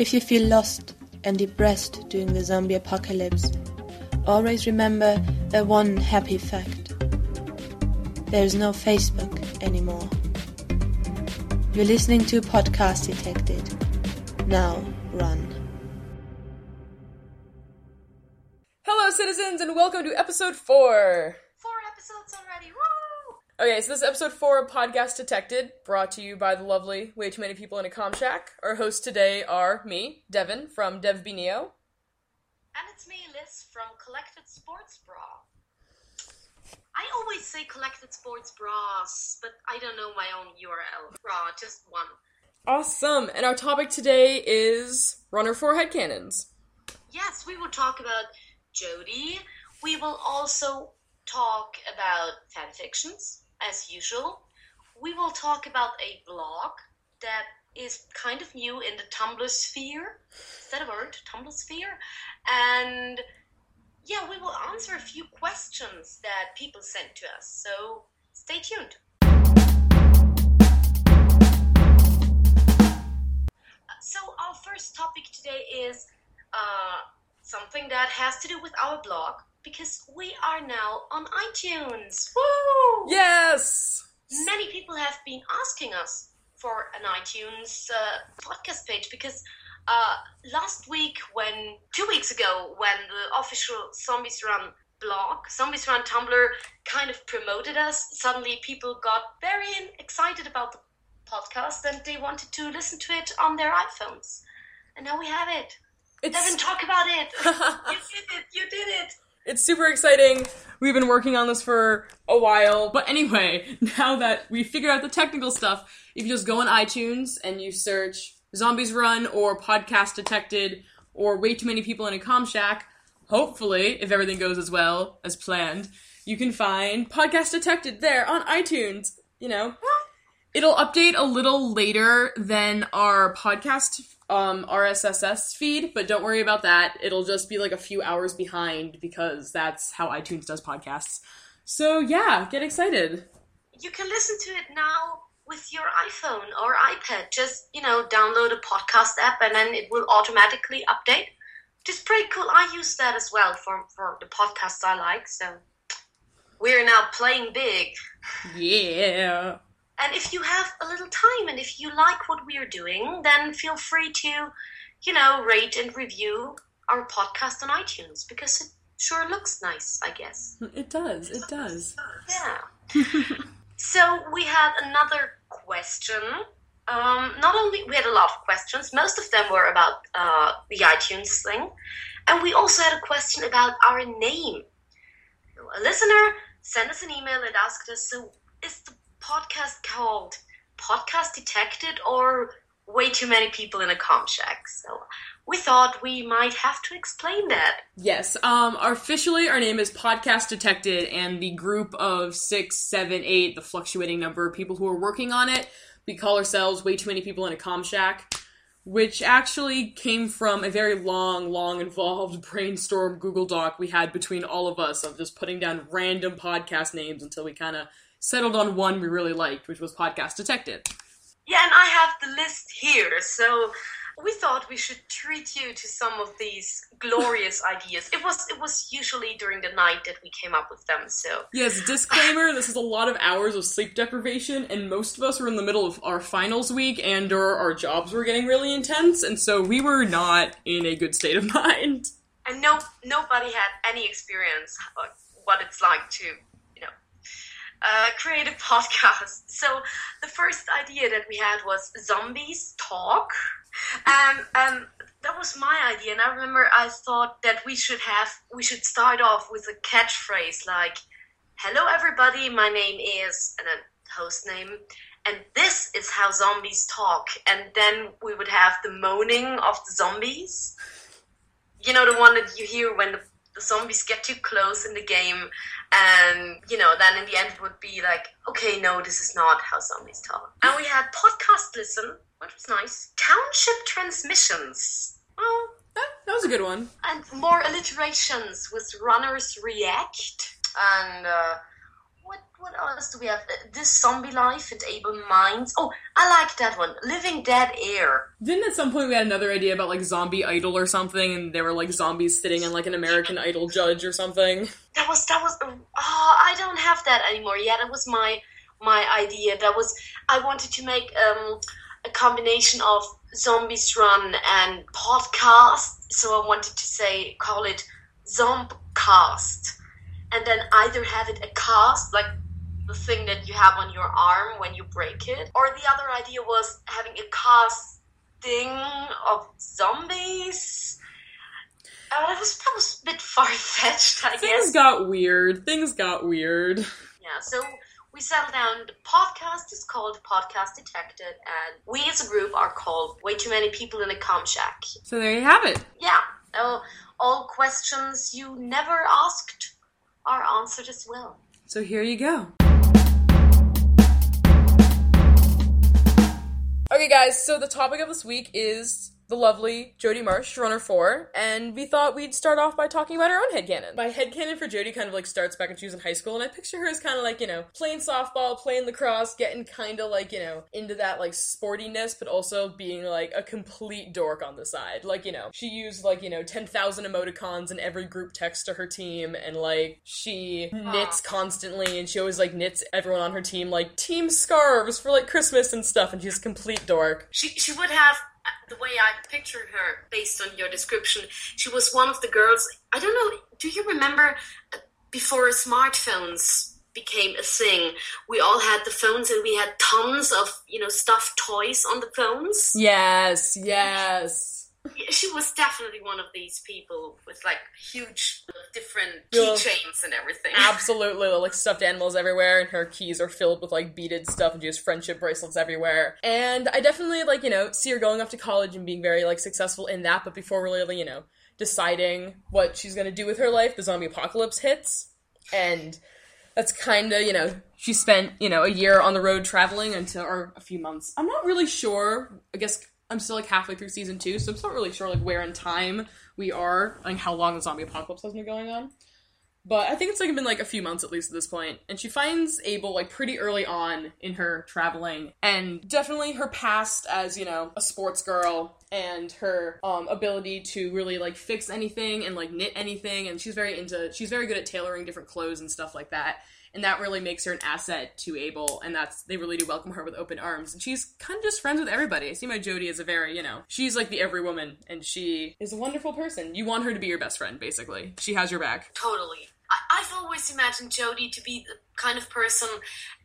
If you feel lost and depressed during the zombie apocalypse, always remember the one happy fact. There is no Facebook anymore. You're listening to a Podcast Detected. Now run. Hello, citizens, and welcome to episode four. Four episodes already. Woo! Okay, so this is episode four of Podcast Detected, brought to you by the lovely Way Too Many People in a Com Shack. Our hosts today are me, Devin, from DevBneo. And it's me, Liz, from Collected Sports Bra. I always say Collected Sports Bras, but I don't know my own URL. Bra, just one. Awesome! And our topic today is Runner 4 headcanons. Yes, we will talk about Jodie. We will also talk about fanfictions, as usual. We will talk about a blog that is kind of new in the Tumblr sphere. Is that a word? Tumblr sphere? And yeah, we will answer a few questions that people sent to us. So stay tuned. So our first topic today is uh, something that has to do with our blog because we are now on iTunes. Woo! Yes! Many people have been asking us for an iTunes uh, podcast page because uh, last week, when two weeks ago, when the official Zombies Run blog, Zombies Run Tumblr, kind of promoted us, suddenly people got very excited about the podcast and they wanted to listen to it on their iPhones. And now we have it. It's, Devin, talk about it. you did it. You did it. It's super exciting. We've been working on this for a while. But anyway, now that we figured out the technical stuff, if you just go on iTunes and you search Zombies Run or Podcast Detected or Way Too Many People in a Com Shack, hopefully, if everything goes as well as planned, you can find Podcast Detected there on iTunes. You know, it'll update a little later than our podcast um, RSS feed, but don't worry about that. It'll just be like a few hours behind because that's how iTunes does podcasts. So yeah, get excited. You can listen to it now with your iPhone or iPad. Just, you know, download a podcast app and then it will automatically update. Which is pretty cool. I use that as well for, for the podcasts I like. So we're now playing big. Yeah. And if you have a little time and if you like what we are doing, then feel free to, you know, rate and review our podcast on iTunes because it sure looks nice, I guess. It does. It does. Yeah. so we had another question. Um, not only we had a lot of questions, most of them were about uh, the iTunes thing, and we also had a question about our name. A listener sent us an email and asked us, "So is the podcast called Podcast Detected or way too many people in a com shack?" So we thought we might have to explain that. Yes. Um. Officially, our name is Podcast Detected, and the group of six, seven, eight, the fluctuating number of people who are working on it, we call ourselves Way Too Many People in a Com Shack, which actually came from a very long, long, involved brainstorm Google Doc we had between all of us of just putting down random podcast names until we kind of settled on one we really liked, which was Podcast Detected. Yeah, and I have the list here, so we thought we should treat you to some of these glorious ideas. It was it was usually during the night that we came up with them, so Yes, disclaimer, this is a lot of hours of sleep deprivation, and most of us were in the middle of our finals week and or our jobs were getting really intense, and so we were not in a good state of mind. and no nobody had any experience uh, what it's like to uh, create a podcast. So the first idea that we had was zombies talk. And um, that was my idea, and I remember I thought that we should have we should start off with a catchphrase like "Hello, everybody. My name is," and then host name, and this is how zombies talk. And then we would have the moaning of the zombies. You know, the one that you hear when the zombies get too close in the game, and you know, then in the end it would be like, okay, no, this is not how zombies talk. And we had podcast listen, which was nice. Township transmissions. Well, That, that was a good one. and more alliterations with runners react and uh, what what else do we have? Uh, This zombie life and able minds. Oh, I like that one. Living dead air. Didn't at some point we had another idea about like zombie idol or something, and there were like zombies sitting in like an American Idol judge or something. That was that was. Oh, I don't have that anymore. Yeah, that was my my idea. That was I wanted to make um, a combination of zombies run and podcast. So I wanted to say call it zombcast, and then either have it a cast like the thing that you have on your arm when you break it, or the other idea was having a cast thing of zombies. Uh, that was that was a bit far fetched, I guess. Things got weird. Things got weird. Yeah, so we settled down. The podcast is called Podcast Detected, and we as a group are called Way Too Many People in a Com Shack. So there you have it. Yeah, uh, all questions you never asked are answered as well. So here you go. Okay, guys, so the topic of this week is the lovely Jodie Marsh, Runner 4, and we thought we'd start off by talking about our own headcanon. My headcanon for Jodie kind of like starts back when she was in high school, and I picture her as kind of like, you know, playing softball, playing lacrosse, getting kind of like, you know, into that like sportiness, but also being like a complete dork on the side. Like, you know, she used like, you know, 10,000 emoticons in every group text to her team, and like, she knits constantly, and she always like knits everyone on her team like team scarves for like Christmas and stuff, and she's a complete dork. She she would have the way I picture her based on your description. She was one of the girls. I don't know. Do you remember before smartphones became a thing? We all had the phones, and we had tons of you know stuffed toys on the phones. Yes, yes. She was definitely one of these people with like huge different keychains and everything. Absolutely, like stuffed animals everywhere, and her keys are filled with like beaded stuff, and she has friendship bracelets everywhere. And I definitely like you know see her going off to college and being very like successful in that, but before really you know deciding what she's gonna do with her life, the zombie apocalypse hits, and that's kind of you know she spent you know a year on the road traveling until or a few months. I'm not really sure. I guess I'm still like halfway through season two, so I'm still not really sure like where in time we are, like how long the zombie apocalypse has been going on. But I think it's like been like a few months at least at this point. And she finds Abel like pretty early on in her traveling. And definitely her past as, you know, a sports girl and her um, ability to really like fix anything and like knit anything. And she's very into, she's very good at tailoring different clothes and stuff like that. And that really makes her an asset to Abel, and that's they really do welcome her with open arms. And she's kind of just friends with everybody. I see my Jodie as a very, you know, she's like the every woman, and she is a wonderful person. You want her to be your best friend, basically. She has your back. Totally. I- I've always imagined Jodie to be the kind of person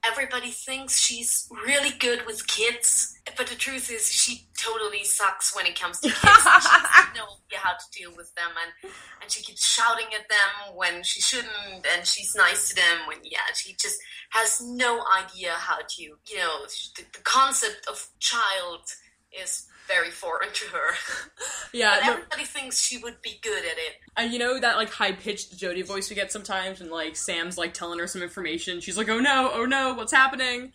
everybody thinks she's really good with kids, but the truth is she totally sucks when it comes to kids. she has no idea how to deal with them, and and she keeps shouting at them when she shouldn't, and she's nice to them when yeah, she just has no idea how to you know the, the concept of child is very foreign to her. Yeah, But no- everybody thinks she would be good at it. And you know that like high pitched Jodie voice we get sometimes, and like Sam's like telling her some information. She's like, "Oh no, oh no, what's happening?"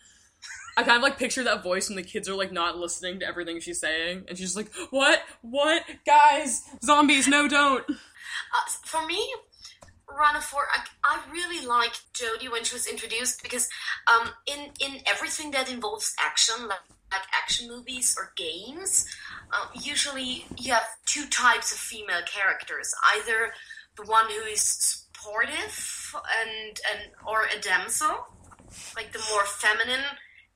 I kind of like picture that voice when the kids are like not listening to everything she's saying, and she's like, "What? What? Guys, zombies? No, don't." Uh, for me, Runner Four, I, I really liked Jodie when she was introduced because um, in in everything that involves action, like, like action movies or games, um, usually you have two types of female characters: either the one who is supportive and and or a damsel, like the more feminine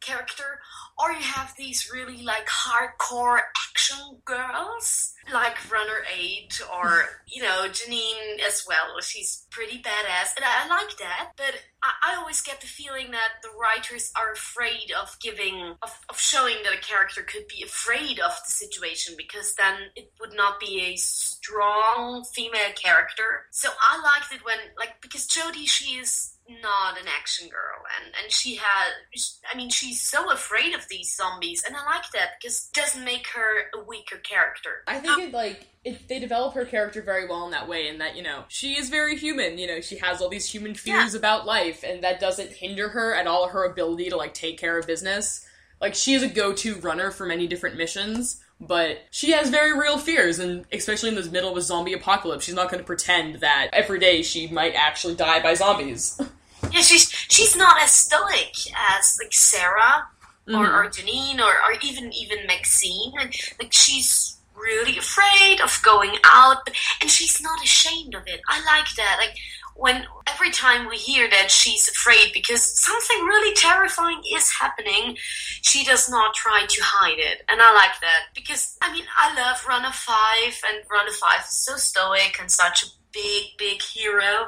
character, or you have these really like hardcore action girls like Runner 8 or you know Janine as well. She's pretty badass and I, I like that, but I, I always get the feeling that the writers are afraid of giving of, of showing that a character could be afraid of the situation because then it would not be a strong female character. So I liked it when like because Jodie she is not an action girl and and she has i mean she's so afraid of these zombies and i like that because it doesn't make her a weaker character I think um, it like it, they develop her character very well in that way, in that you know she is very human. You know, she has all these human fears about life, and that doesn't hinder her at all. Her ability to like take care of business. Like she is a go-to runner for many different missions, but she has very real fears, and especially in this middle of a zombie apocalypse, she's not going to pretend that every day she might actually die by zombies. Yeah, she's she's not as stoic as like Sarah or, Mhm. or Janine or, or even even Maxine. And, like she's really afraid of going out, but, and she's not ashamed of it. I like that. Like when every time we hear that she's afraid because something really terrifying is happening, she does not try to hide it, and I like that because I mean I love Runner Five, and Runner Five is so stoic and such a big big hero,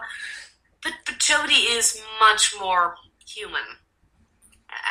but but Jodie is much more human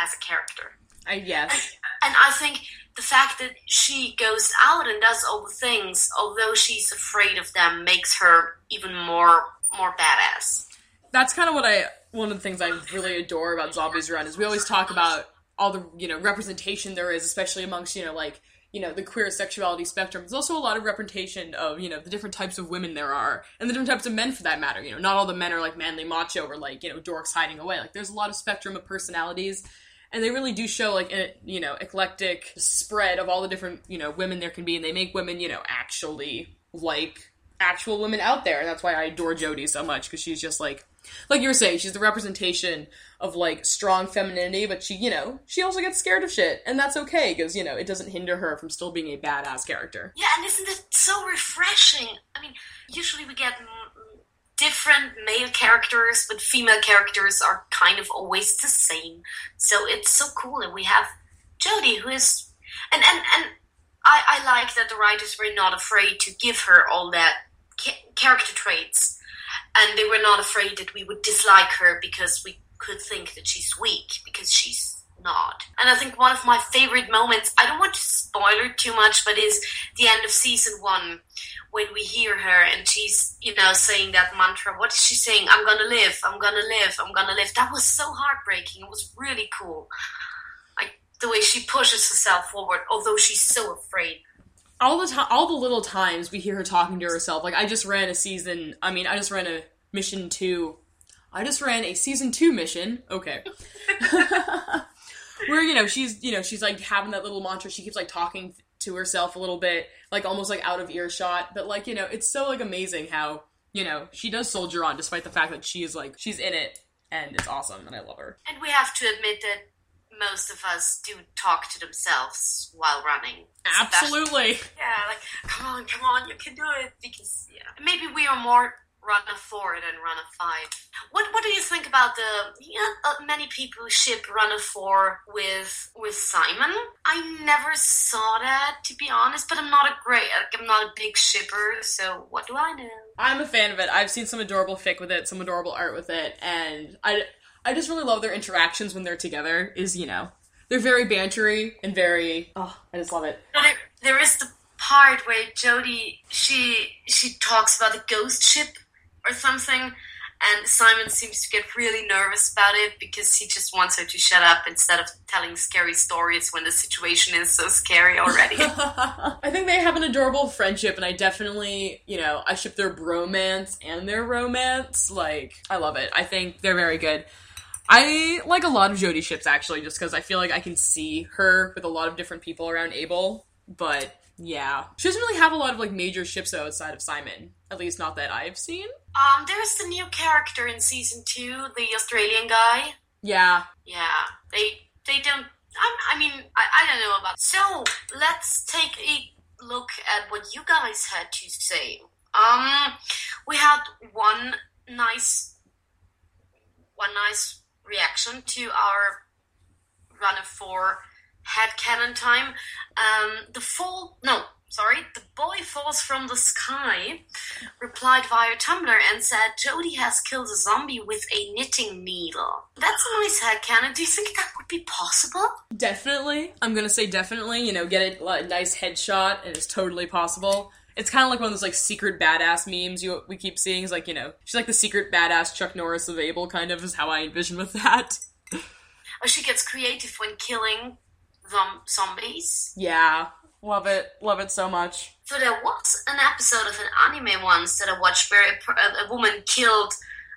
as a character. I yes. And I think the fact that she goes out and does all the things, although she's afraid of them, makes her even more more badass. that's kind of what I one of the things I really adore about Zombies Run is we always talk about all the you know representation there is, especially amongst you know like you know the queer sexuality spectrum. There's also a lot of representation of you know the different types of women there are, and the different types of men for that matter. You know, not all the men are like manly macho or like you know dorks hiding away. Like there's a lot of spectrum of personalities. And they really do show like a you know eclectic spread of all the different you know women there can be, and they make women you know actually like actual women out there, and that's why I adore Jodie so much because she's just like like you were saying, she's the representation of like strong femininity, but she, you know, she also gets scared of shit, and that's okay because you know it doesn't hinder her from still being a badass character. Yeah, and isn't it so refreshing? I mean, usually we get different male characters, but female characters are kind of always the same. So it's so cool that we have Jodie, who is, and and and I, I like that the writers were not afraid to give her all that ca- character traits, and they were not afraid that we would dislike her because we could think that she's weak because she's not. And I think one of my favorite moments, I don't want to spoil her too much, but is the end of season one when we hear her and she's, you know, saying that mantra. What is she saying? I'm gonna live, I'm gonna live, I'm gonna live. That was so heartbreaking. It was really cool. The way she pushes herself forward, although she's so afraid. All the time, all the little times we hear her talking to herself. Like I just ran a season. I mean, I just ran a mission two. I just ran a season two mission. Okay. Where you know she's you know she's like having that little mantra. She keeps like talking to herself a little bit, like almost like out of earshot. But like you know, it's so like amazing how you know she does soldier on despite the fact that she is like she's in it and it's awesome and I love her. And we have to admit that most of us do talk to themselves while running. Absolutely. Yeah, like, come on, come on, you can do it. Because, yeah. Maybe we are more runner four than runner five. What What do you think about the, you know, uh, many people ship runner four with, with Simon? I never saw that, to be honest, but I'm not a great, like, I'm not a big shipper, so what do I know? I'm a fan of it. I've seen some adorable fic with it, some adorable art with it, and I I just really love their interactions when they're together. Is you know they're very bantery and very oh I just love it. There, there is the part where Jodie she she talks about a ghost ship or something, and Simon seems to get really nervous about it because he just wants her to shut up instead of telling scary stories when the situation is so scary already. I think they have an adorable friendship, and I definitely you know I ship their bromance and their romance. Like I love it. I think they're very good. I like a lot of Jodie ships actually, just because I feel like I can see her with a lot of different people around Abel. But yeah, she doesn't really have a lot of like major ships though outside of Simon. At least not that I've seen. um, there's the new character in season two, the Australian guy. Yeah, Yeah, they they don't. I, I mean, I, I don't know about. So let's take a look at what you guys had to say. Um, we had one nice, one nice reaction to our runner four headcanon time. Um, the fall, no, sorry, the boy falls from the sky. Replied via Tumblr and said Jodie has killed a zombie with a knitting needle. That's a nice headcanon. Do you think that would be possible? definitely. I'm gonna say definitely. You know, get a nice headshot, it's totally possible. It's kind of like one of those like secret badass memes you we keep seeing. Is like you know she's like the secret badass Chuck Norris of Abel, kind of is how I envision with that. oh, she gets creative when killing zom- zombies. Yeah, love it, love it so much. So there was an episode of an anime once that I watched where a, a woman killed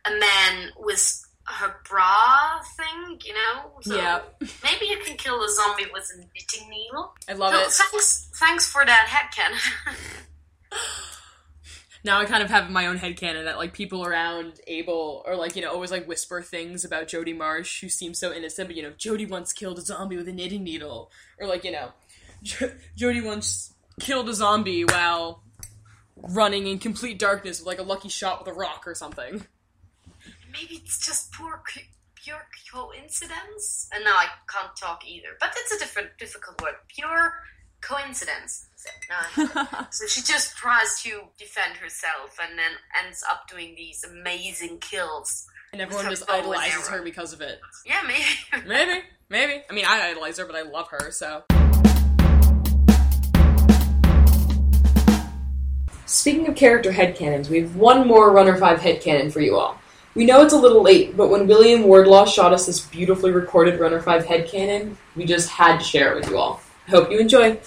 a man with her bra thing, you know? So Yeah. Maybe you can kill a zombie with a knitting needle. I love So it. thanks, thanks for that headcanon. now I kind of have my own headcanon that like people around Abel or like, you know, always like whisper things about Jodie Marsh who seems so innocent, but you know, Jodie once killed a zombie with a knitting needle. Or like, you know, Jodie once killed a zombie while running in complete darkness with like a lucky shot with a rock or something. Maybe it's just poor, pure coincidence. And now I can't talk either. But it's a different, difficult word. Pure coincidence. So, no, so she just tries to defend herself and then ends up doing these amazing kills. And everyone just her bow and idolizes her because of it. Yeah, maybe. Maybe, maybe. I mean, I idolize her, but I love her, so. Speaking of character headcanons, we have one more Runner 5 headcanon for you all. We know it's a little late, but when William Wardlaw shot us this beautifully recorded Runner 5 headcanon, we just had to share it with you all. Hope you enjoy.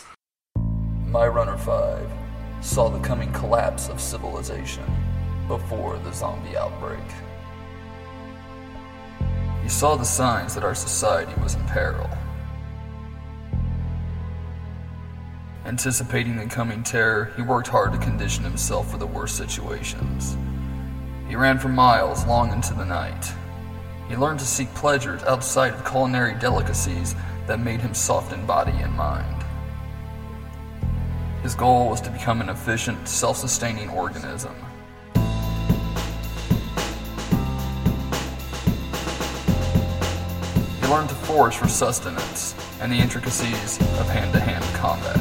My Runner 5 saw the coming collapse of civilization before the zombie outbreak. He saw the signs that our society was in peril. Anticipating the coming terror, he worked hard to condition himself for the worst situations. He ran for miles long into the night. He learned to seek pleasures outside of culinary delicacies that made him soft in body and mind. His goal was to become an efficient, self sustaining organism. He learned to forage for sustenance and the intricacies of hand to hand combat.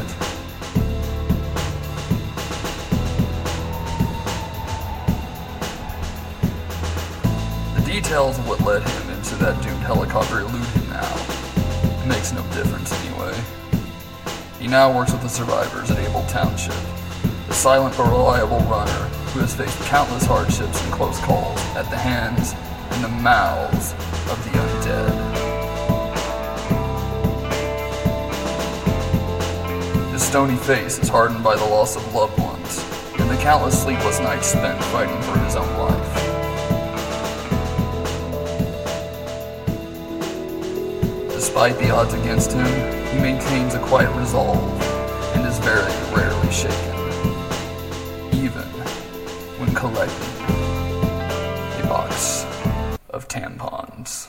The details of what led him into that doomed helicopter elude him makes no difference anyway. He now works with the survivors at Abel Township, a silent but reliable runner who has faced countless hardships and close calls at the hands and the mouths of the undead. His stony face is hardened by the loss of loved ones and the countless sleepless nights spent fighting for his own life. Despite the odds against him, he maintains a quiet resolve and is very rarely shaken, even when collecting a box of tampons.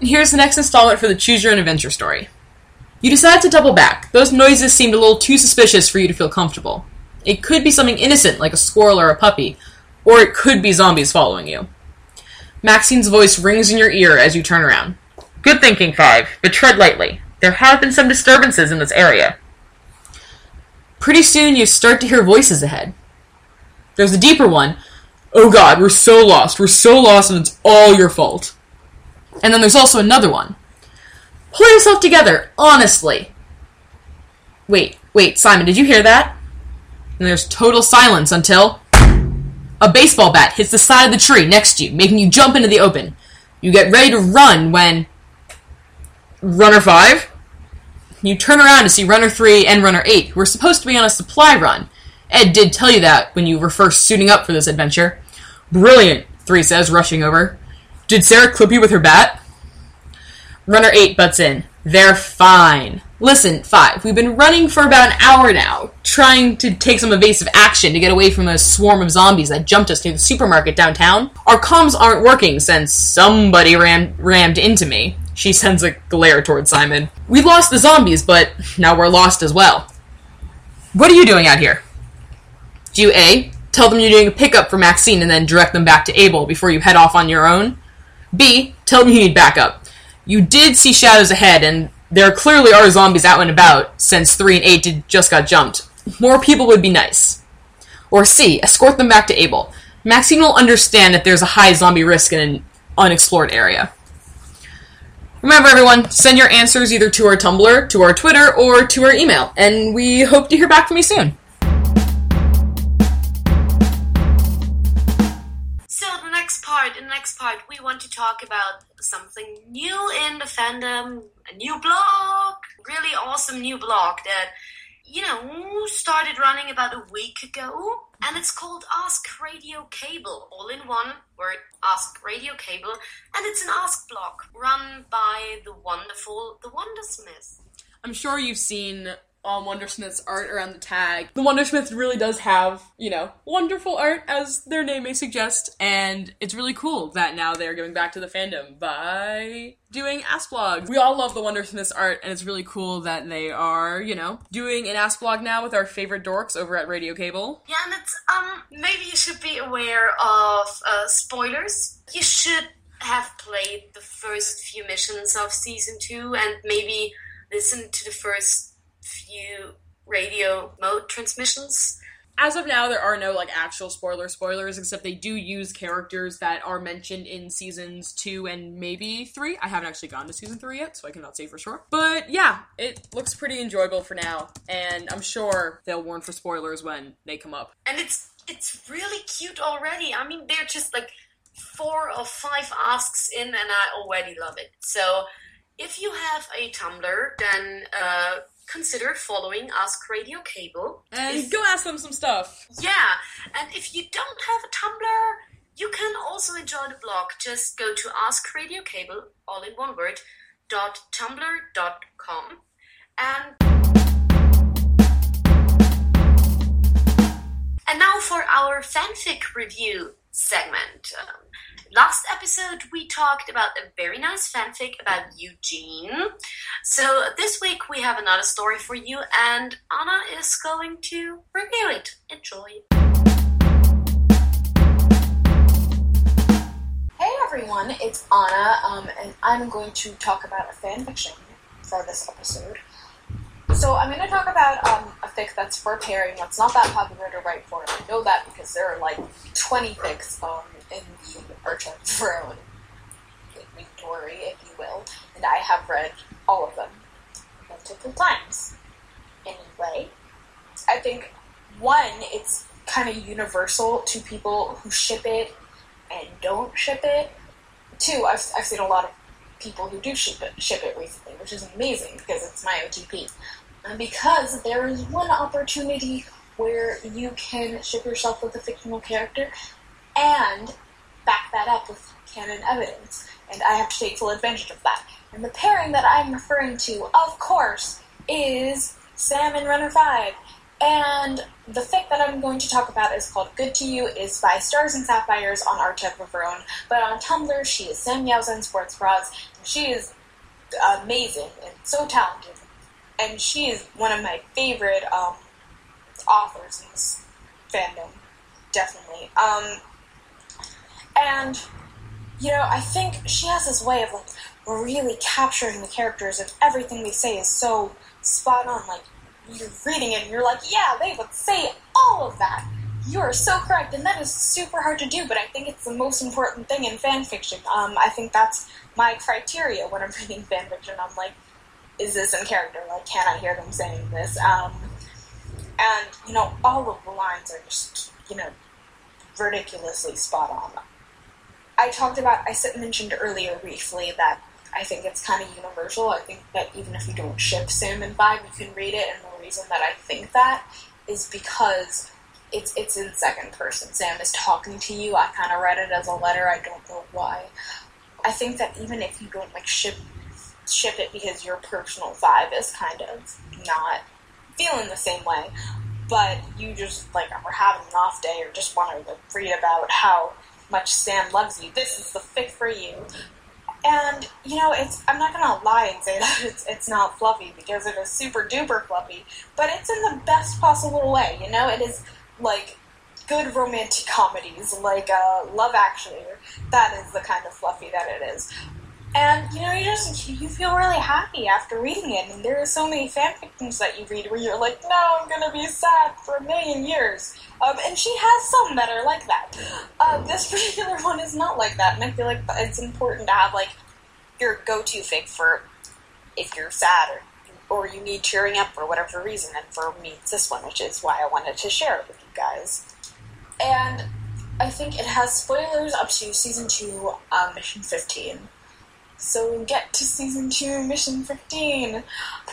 And here's the next installment for the Choose Your Own Adventure story. You decide to double back. Those noises seemed a little too suspicious for you to feel comfortable. It could be something innocent, like a squirrel or a puppy, or it could be zombies following you. Maxine's voice rings in your ear as you turn around. Good thinking, Five, but tread lightly. There have been some disturbances in this area. Pretty soon you start to hear voices ahead. There's a deeper one. Oh god, we're so lost. We're so lost and it's all your fault. And then there's also another one. Pull yourself together, honestly. Wait, wait, Simon, did you hear that? And there's total silence until a baseball bat hits the side of the tree next to you, making you jump into the open. You get ready to run when Runner 5 you turn around to see Runner 3 and Runner 8, who are supposed to be on a supply run. Ed did tell you that when you were first suiting up for this adventure. Brilliant, 3 says, rushing over. Did Sarah clip you with her bat? Runner 8 butts in. They're fine. Listen, 5, we've been running for about an hour now, trying to take some evasive action to get away from a swarm of zombies that jumped us near the supermarket downtown. Our comms aren't working since somebody ram- rammed into me. She sends a glare towards Simon. We lost the zombies, but now we're lost as well. What are you doing out here? Do you A. Tell them you're doing a pickup for Maxine and then direct them back to Abel before you head off on your own? B. Tell them you need backup. You did see shadows ahead, and there clearly are zombies out and about, since 3 and 8 did, just got jumped. More people would be nice. Or C. Escort them back to Abel. Maxine will understand that there's a high zombie risk in an unexplored area. Remember, everyone, send your answers either to our Tumblr, to our Twitter, or to our email, and we hope to hear back from you soon. So the next part, in the next part, we want to talk about something new in the fandom, a new blog, really awesome new blog that, you know, started running about a week ago, and it's called Ask Radio Abel, all in one word, Ask Radio Abel, and it's an Ask blog run by the wonderful The Wondersmith. I'm sure you've seen on Wondersmith's art around the tag. The Wondersmith really does have, you know, wonderful art, as their name may suggest, and it's really cool that now they're giving back to the fandom by doing Asblog. We all love the Wondersmiths art, and it's really cool that they are, you know, doing an Asblog now with our favorite dorks over at Radio Abel. Yeah, and it's um maybe you should be aware of uh, spoilers. You should have played the first few missions of season two and maybe listen to the first few radio mode transmissions. As of now, there are no like actual spoiler spoilers, except they do use characters that are mentioned in seasons two and maybe three. I haven't actually gone to season three yet, so I cannot say for sure. But yeah, it looks pretty enjoyable for now, and I'm sure they'll warn for spoilers when they come up. And it's it's really cute already. I mean, they're just like four or five asks in, and I already love it. So if you have a Tumblr, then uh, consider following Ask Radio Abel. And If- go ask them some stuff. yeah, and if you don't have a Tumblr, you can also enjoy the blog. Just go to Ask Radio Abel, all in one word, dot tumblr dot com, and and now for our fanfic review segment. Um, last episode, we talked about a very nice fanfic about Eugene. So this week, we have another story for you, and Anna is going to review it. Enjoy. Hey everyone, it's Anna, um, and I'm going to talk about a fan fiction for this episode. So I'm going to talk about um, a fic that's for pairing that's not that popular to write for. I know that because there are like 20 fics um, in the Of own inventory, if you will, and I have read all of them multiple times. Anyway, I think one, it's kind of universal to people who ship it and don't ship it. Two, I've, I've seen a lot of people who do ship it, ship it recently, which is amazing because it's my OTP. And because there is one opportunity where you can ship yourself with a fictional character and back that up with canon evidence. And I have to take full advantage of that. And the pairing that I'm referring to, of course, is Sam and Runner 5. And the fic that I'm going to talk about is called Good to You, is by Stars and Sapphires on Archive of Our Own. But on Tumblr, she is Sam Yowza and Sports Bras. She is amazing and so talented. And she is one of my favorite um, authors in this fandom, definitely. Um, and, you know, I think she has this way of like really capturing the characters, and everything they say is so spot on. Like, you're reading it and you're like, yeah, they would say all of that. You are so correct, and that is super hard to do, but I think it's the most important thing in fan fiction. Um, I think that's my criteria when I'm reading fan fiction. I'm like, is this in character? Like, can I hear them saying this? Um, and, you know, all of the lines are just, you know, ridiculously spot on. I talked about, I mentioned earlier briefly that I think it's kind of universal. I think that even if you don't ship Sam and Five, you can read it, and the reason that I think that is because it's it's in second person. Sam is talking to you. I kind of read it as a letter. I don't know why. I think that even if you don't like ship ship it because your personal vibe is kind of not feeling the same way, but you just like are having an off day or just want to like, read about how much Sam loves you. This is the fit for you. And you know, it's I'm not gonna lie and say that it's it's not fluffy because it is super duper fluffy, but it's in the best possible way. You know, it is like good romantic comedies like uh, Love Actually. That is the kind of fluffy that it is. And you know, you just you feel really happy after reading it. And there are so many fanfictions that you read where you're like, no, I'm gonna be sad for a million years. Um, and she has some that are like that. Uh, this particular one is not like that, and I feel like it's important to have like your go-to fic for if you're sad or or you need cheering up for whatever reason. And for me, it's this one, which is why I wanted to share it with you guys. And I think it has spoilers up to season two, uh, mission fifteen. So get to season two, mission 15,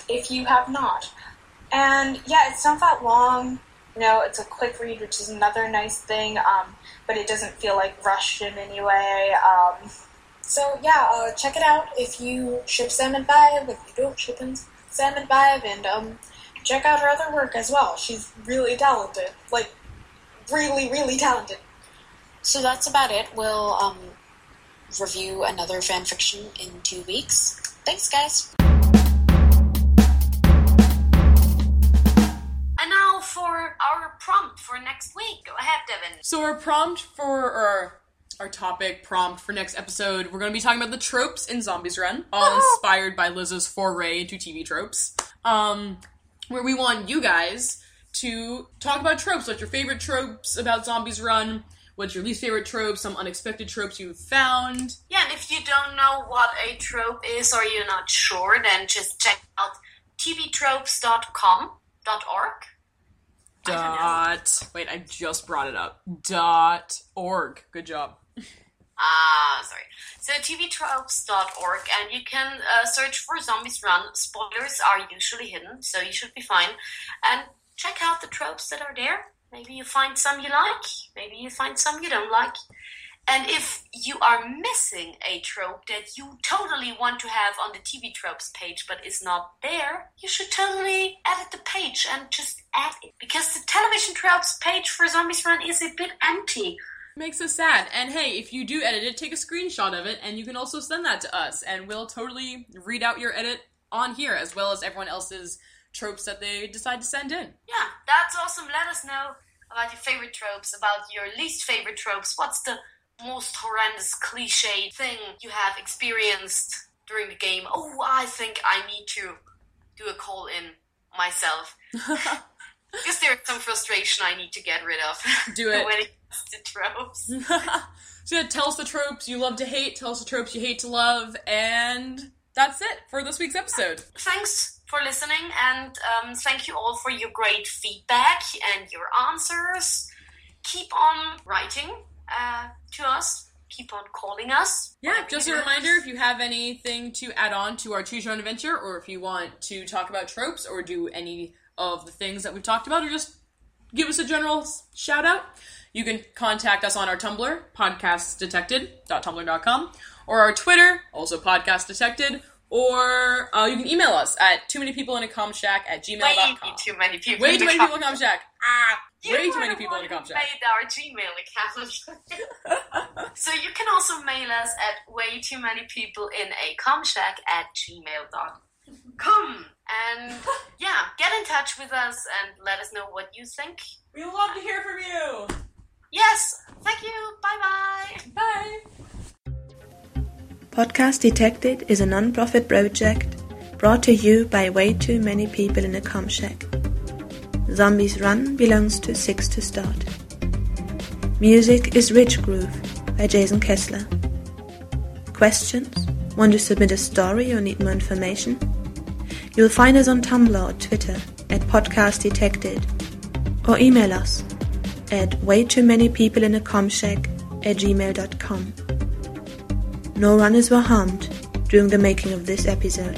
if you have not. And yeah, it's not that long. You know, it's a quick read, which is another nice thing, um, but it doesn't feel like rushed in any way. Um, so yeah, uh, check it out if you ship Salmon 5, if you don't ship Salmon 5, and um, check out her other work as well. She's really talented. Like, really, really talented. So that's about it. We'll um, review another fanfiction in two weeks. Thanks, guys. And now for our prompt for next week. Go ahead, Devin. So our prompt for our our topic prompt for next episode, we're going to be talking about the tropes in Zombies Run, all inspired by Liz's foray into TV tropes. Um, where we want you guys to talk about tropes. What's your favorite tropes about Zombies Run? What's your least favorite trope, Some unexpected tropes you've found. Yeah, and if you don't know what a trope is or you're not sure, then just check out tvtropes.com.org. I don't know. Dot. Wait, I just brought it up. Dot org. Good job. Ah, sorry. So tvtropes.org, and you can uh, search for Zombies Run. Spoilers are usually hidden, so you should be fine. And check out the tropes that are there. Maybe you find some you like. Maybe you find some you don't like. And if you are missing a trope that you totally want to have on the TV tropes page but is not there, you should totally edit the page and just add it. Because the television tropes page for Zombies Run is a bit empty. Makes us sad. And hey, if you do edit it, take a screenshot of it, and you can also send that to us, and we'll totally read out your edit on here, as well as everyone else's tropes that they decide to send in. Yeah, that's awesome. Let us know about your favorite tropes, about your least favorite tropes. What's the most horrendous cliche thing you have experienced during the game? Oh, I think I need to do a call in myself. Because there's some frustration I need to get rid of. Do it. when it comes to tropes. so yeah, tell us the tropes you love to hate, tell us the tropes you hate to love, and that's it for this week's episode. Thanks for listening, and um, thank you all for your great feedback and your answers. Keep on writing uh, to us. Keep on calling us. Yeah, just a reminder if you have anything to add on to our Choose Your Own Adventure, or if you want to talk about tropes or do any of the things that we've talked about, or just give us a general shout out, you can contact us on our Tumblr, podcastdetected.tumblr.com, or our Twitter, also podcastdetected, or uh, you can email us at too many people in a com shack at Way gmail.com. too many people. Way in too many people in a com shack. Ah, Way too many people in a com shack. Made our Gmail account. so you can also mail us at way too many people in a comshack at gmail.com. And yeah, get in touch with us and let us know what you think. We love to hear from you. Yes, thank you. Bye bye bye. Podcast Detected is a non-profit project brought to you by way too many people in a com shack. Zombies Run belongs to Six to Start. Music is Rich Groove by Jason Kessler. Questions? Want to submit a story or need more information? You'll find us on Tumblr or Twitter at Podcast Detected or email us at way too many people in a com shack at gmail.com. No runners were harmed during the making of this episode.